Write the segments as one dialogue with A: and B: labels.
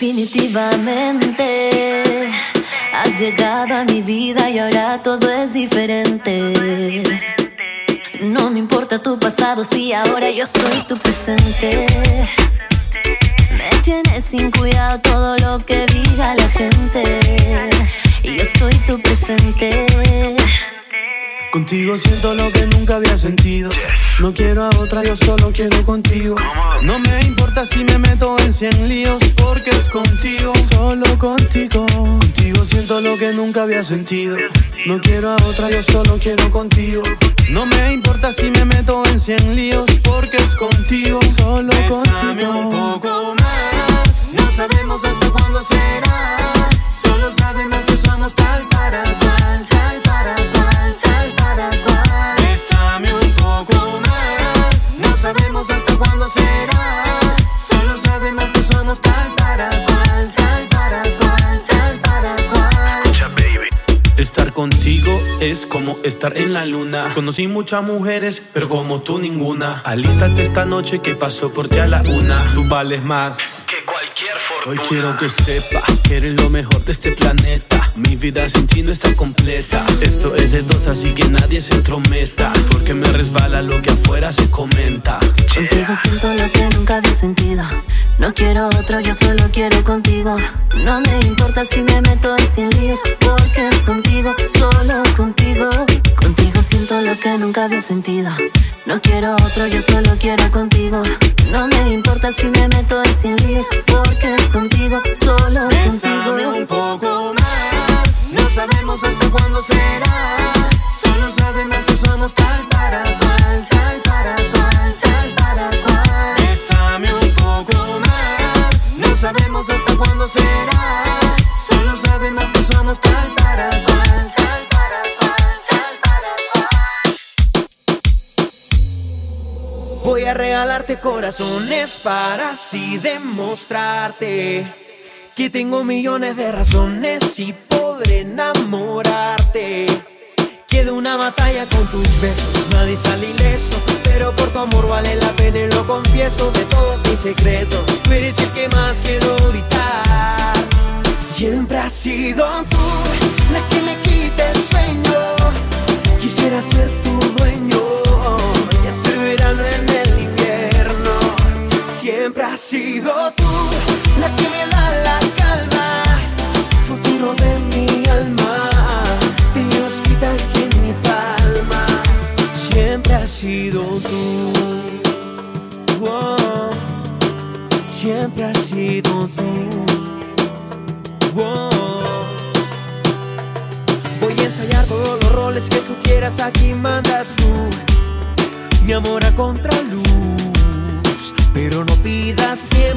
A: Definitivamente has llegado a mi vida y ahora todo es diferente. No me importa tu pasado si ahora yo soy tu presente. Me tienes sin cuidado todo lo que diga la gente. Y yo soy tu presente.
B: Contigo siento lo que nunca había sentido. No quiero a otra, yo solo quiero contigo. No me importa si me meto en cien líos, porque es contigo, solo contigo. Contigo siento lo que nunca había sentido. No quiero a otra, yo solo quiero contigo. No me importa si me meto en cien líos, porque es contigo, solo
C: Bésame
B: contigo.
C: un poco más. No sabemos hasta cuándo será. Solo sabemos que somos tal para tal
B: Estar contigo es como estar en la luna. Conocí muchas mujeres, pero como tú ninguna. Alístate esta noche que pasó por ti a la una. Tú vales más que cualquier fortuna. Hoy quiero que sepa que eres lo mejor de este planeta. Mi vida sin ti no está completa. Esto es de dos, así que nadie se entrometa. Porque me resbala lo que afuera se comenta.
A: Contigo siento lo que nunca había sentido. No quiero otro, yo solo quiero contigo. No me importa si me meto en cien líos, porque es contigo, solo contigo. Contigo siento lo que nunca había sentido. No quiero otro, yo solo quiero contigo. No me importa si me meto en cien líos, porque es contigo, solo
C: Bésame un
A: contigo.
C: poco más. No sabemos hasta cuándo será. Solo sabemos que somos tal para cual, tal para sabemos hasta cuándo será. Solo sabemos que somos tal para cual, tal para tal para.
D: Voy a regalarte corazones para así demostrarte que tengo millones de razones y podré enamorarte. Una batalla con tus besos nadie sale ileso, pero por tu amor vale la pena y lo confieso de todos mis secretos. Tú eres el que más quiero gritar. Siempre has sido tú la que me quita el sueño. Quisiera ser tu dueño y hacer verano en el invierno. Siempre has sido tú la que me da la calma, futuro de sido tú. Siempre has sido tú. Voy a ensayar todos los roles que tú quieras, aquí mandas tú. Mi amor a contraluz, pero no pidas tiempo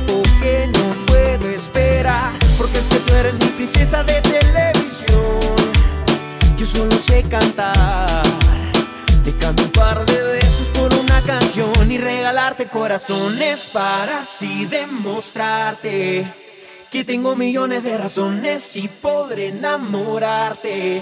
D: razones para así demostrarte que tengo millones de razones y podré enamorarte.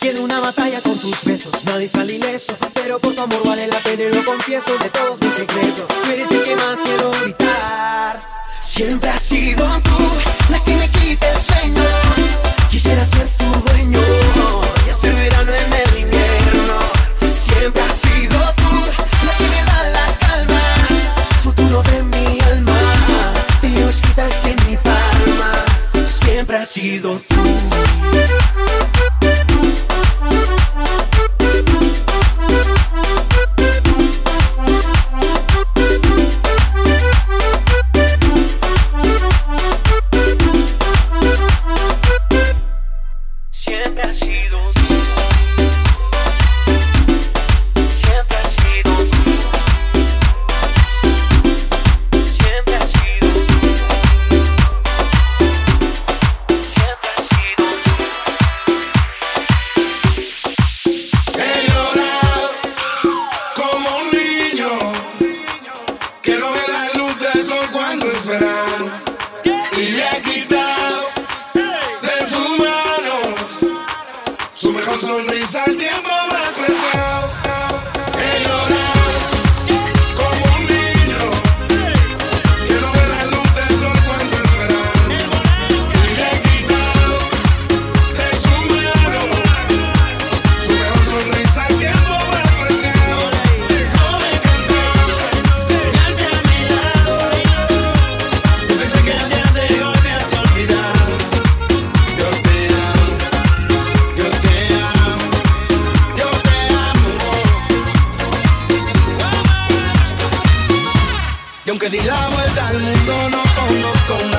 D: Quiero una batalla con tus besos, nadie sale ileso Pero por tu amor vale la pena y lo confieso De todos mis secretos, tú eres el que más quiero gritar. Siempre has sido tú, la que me quita el sueño. Quisiera ser tu dueño, y hacer verano en el invierno. Siempre has sido tú hubieras sido tú. Siempre has sido
C: Aunque di la vuelta al mundo no conozco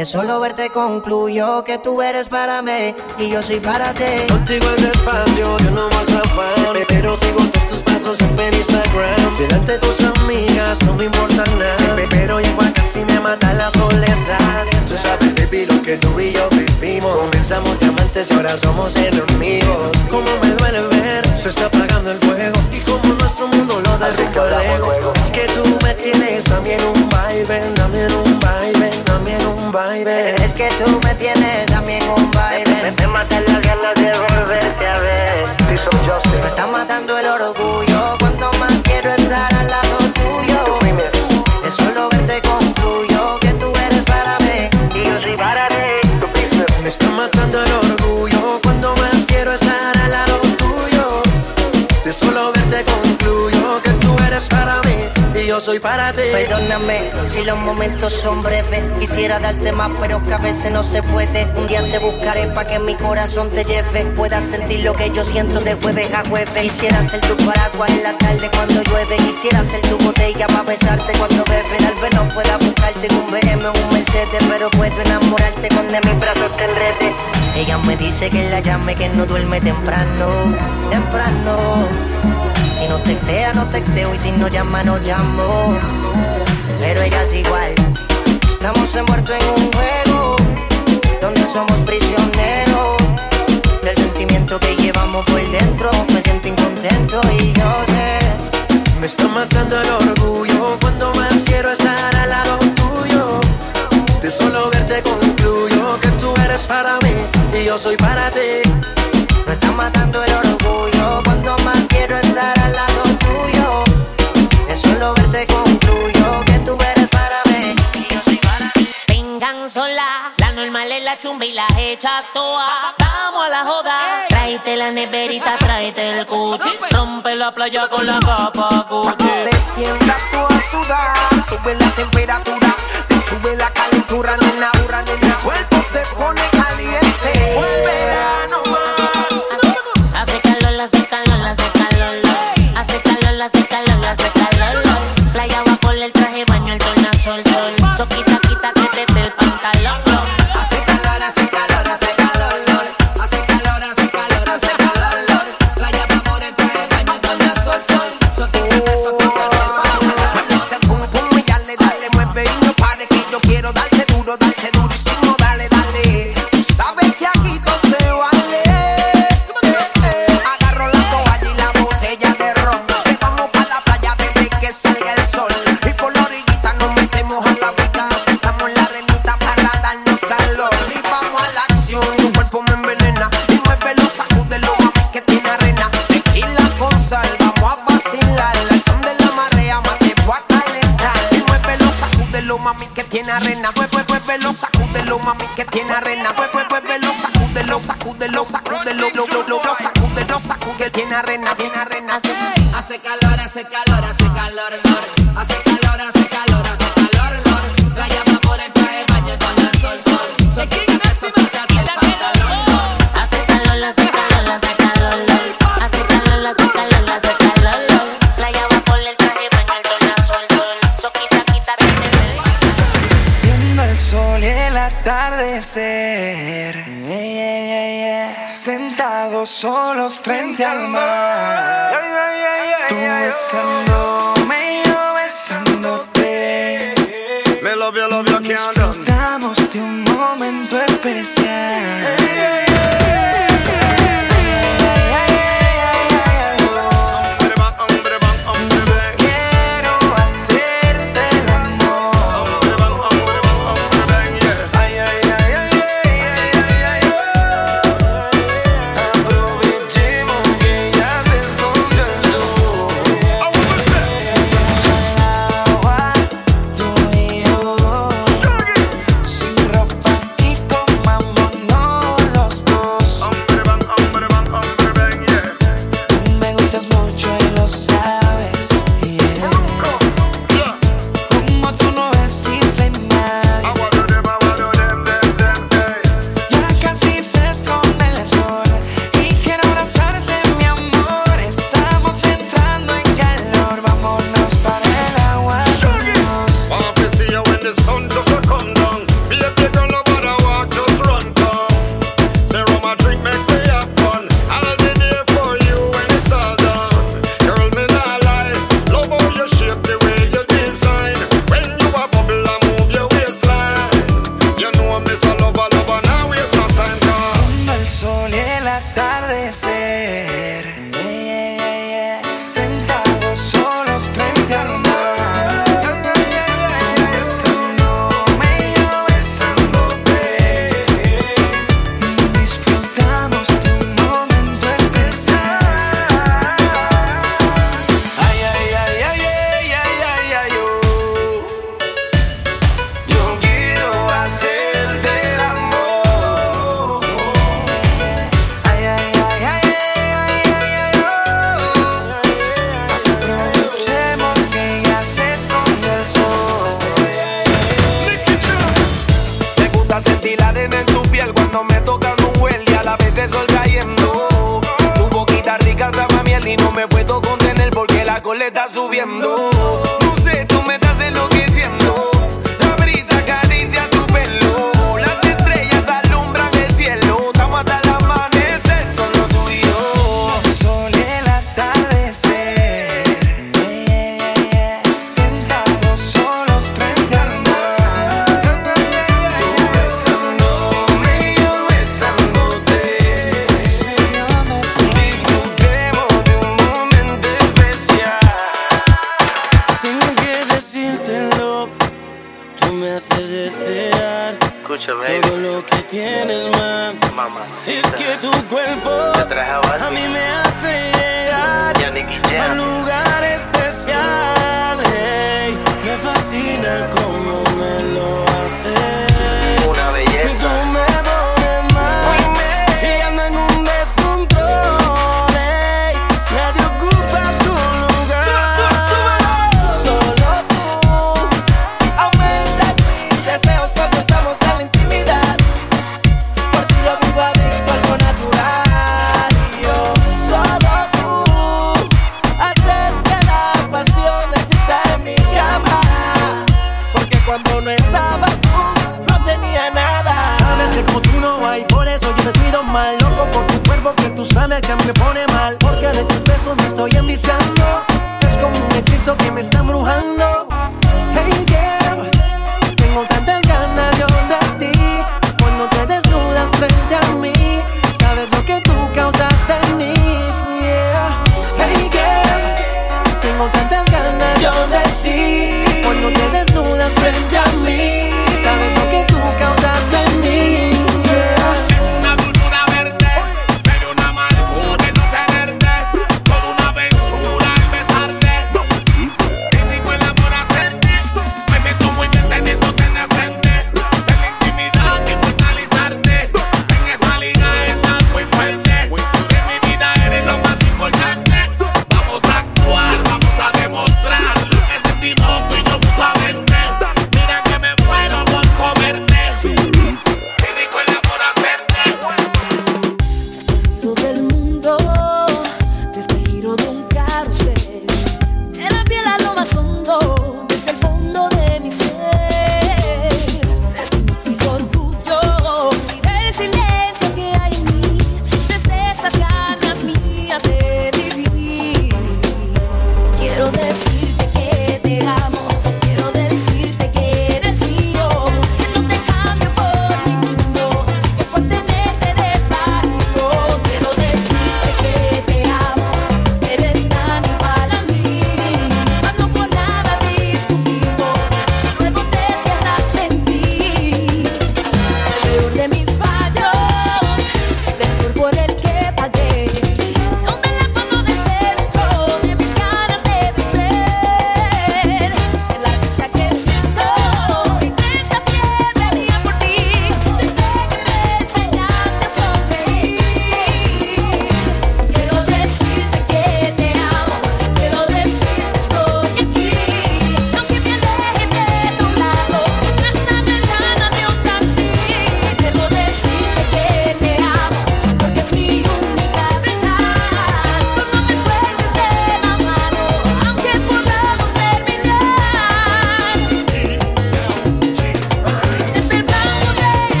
C: De
E: solo verte concluyo que tú eres para mí y yo soy para ti.
F: Contigo en despacio, yo no más afán Pero sigo todos tus pasos en Instagram. Delante de tus amigas no me importa nada Pero igual casi me mata la soledad. Tú sabes, baby, lo que tú y yo vivimos. Comenzamos diamantes y ahora somos enemigos. Como me duele ver, se está apagando el fuego Y como nuestro mundo lo derrumba el ego Es que tú me tienes también un baile También un baile, también un baile
E: Es que tú me tienes también un baile.
F: Me matan las ganas de volverte a ver
E: Me está matando el orgullo cuanto más quiero estar al lado tuyo. De solo verte concluyo que tú eres para mí.
F: Y yo soy para ti. Me está matando el orgullo solo verte concluyo que tú eres para mí y yo soy para ti.
E: Perdóname si los momentos son breves. Quisiera darte más, pero que a veces no se puede. Un día te buscaré para que mi corazón te lleve. Puedas sentir lo que yo siento de jueves a jueves. Quisiera ser tu paraguas en la tarde cuando llueve. Quisiera ser tu botella para besarte cuando bebes. Tal vez no pueda buscarte en un BM o un Mercedes, pero puedo enamorarte cuando en mis brazos te enrede. Ella me dice que la llame, que no duerme temprano, temprano. Si no textea, no texteo y si no llama, no llamo. Pero ella igual. Estamos envueltos en un juego donde somos prisioneros del sentimiento que llevamos por dentro. Me siento incontento y yo sé.
F: Me está matando el orgullo cuando más quiero estar al lado tuyo. De solo verte concluyo que tú eres para mí y yo soy para ti.
E: Me está matando el orgullo cuando más quiero estar al lado tuyo. De solo verte concluyo que tú eres para mí y yo soy para ti.
G: Vengan sola, la normal es la chumba y la hecha toa. Vamos a la joda. Tráete la neverita, tráete el cuchi. Rompe la playa con la capa Gucci.
H: Te sientas tú a sudar, sube la temperatura, te sube la calentura, nena, nena, nena. Sacúdelo, tiene arena, tiene arena.
I: Hace calor, hace calor, hace calor,
H: frente al mar. Tú besándome y yo besándote.
J: Me you, love you, can't done.
H: Disfrutamos de un momento especial.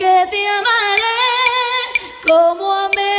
H: Que
K: te
L: amaré como amé un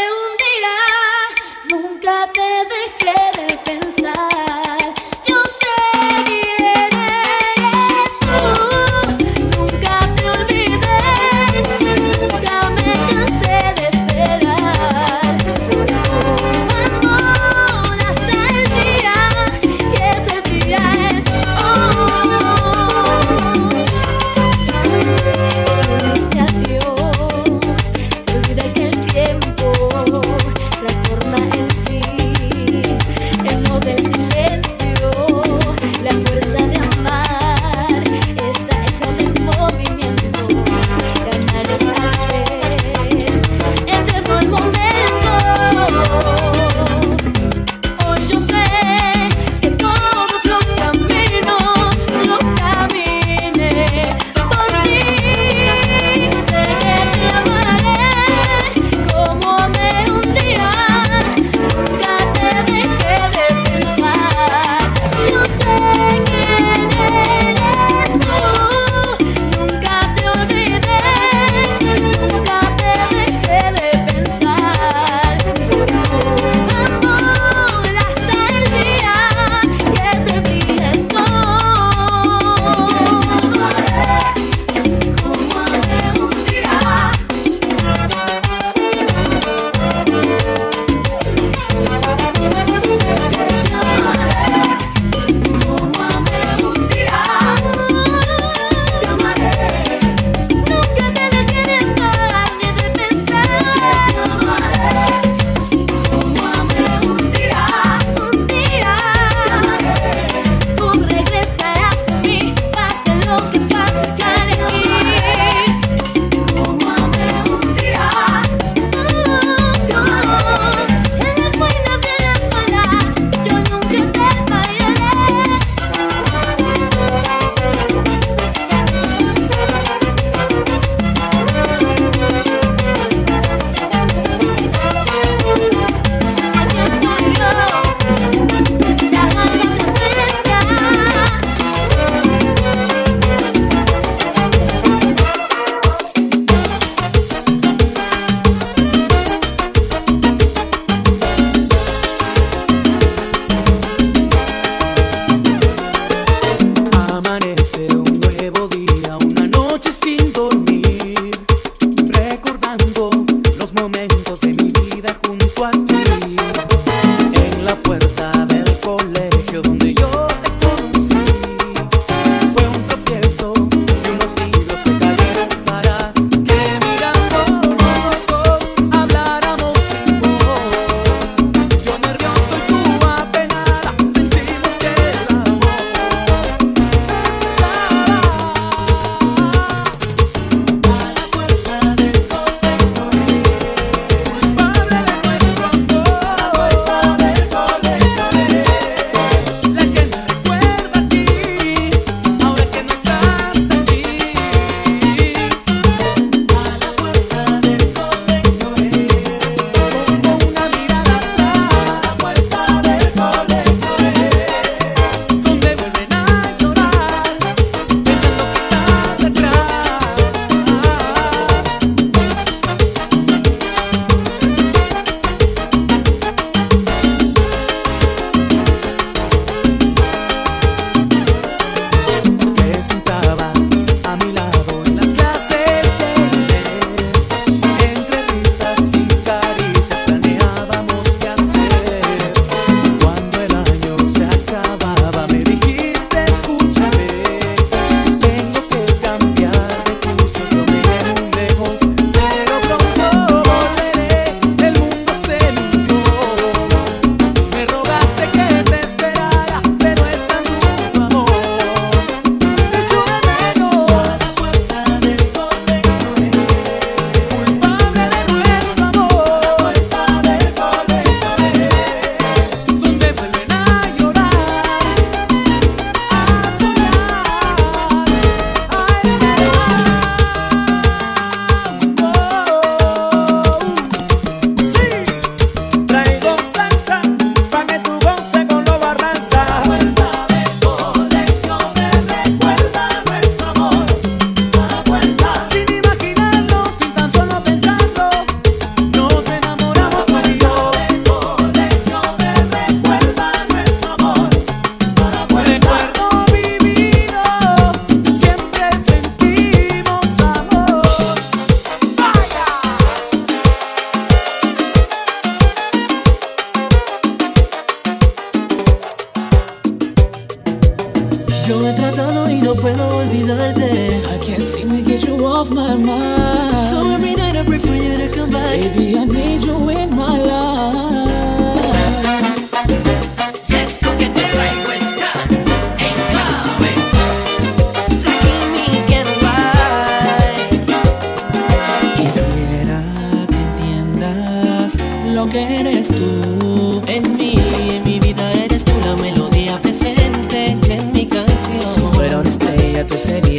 L: y
K: no puedo olvidarte.
M: I can't seem to get you off my mind.
K: So every night I pray for you to come back.
M: Baby, I need you in my life.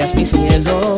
K: estrellas mi
M: cielo.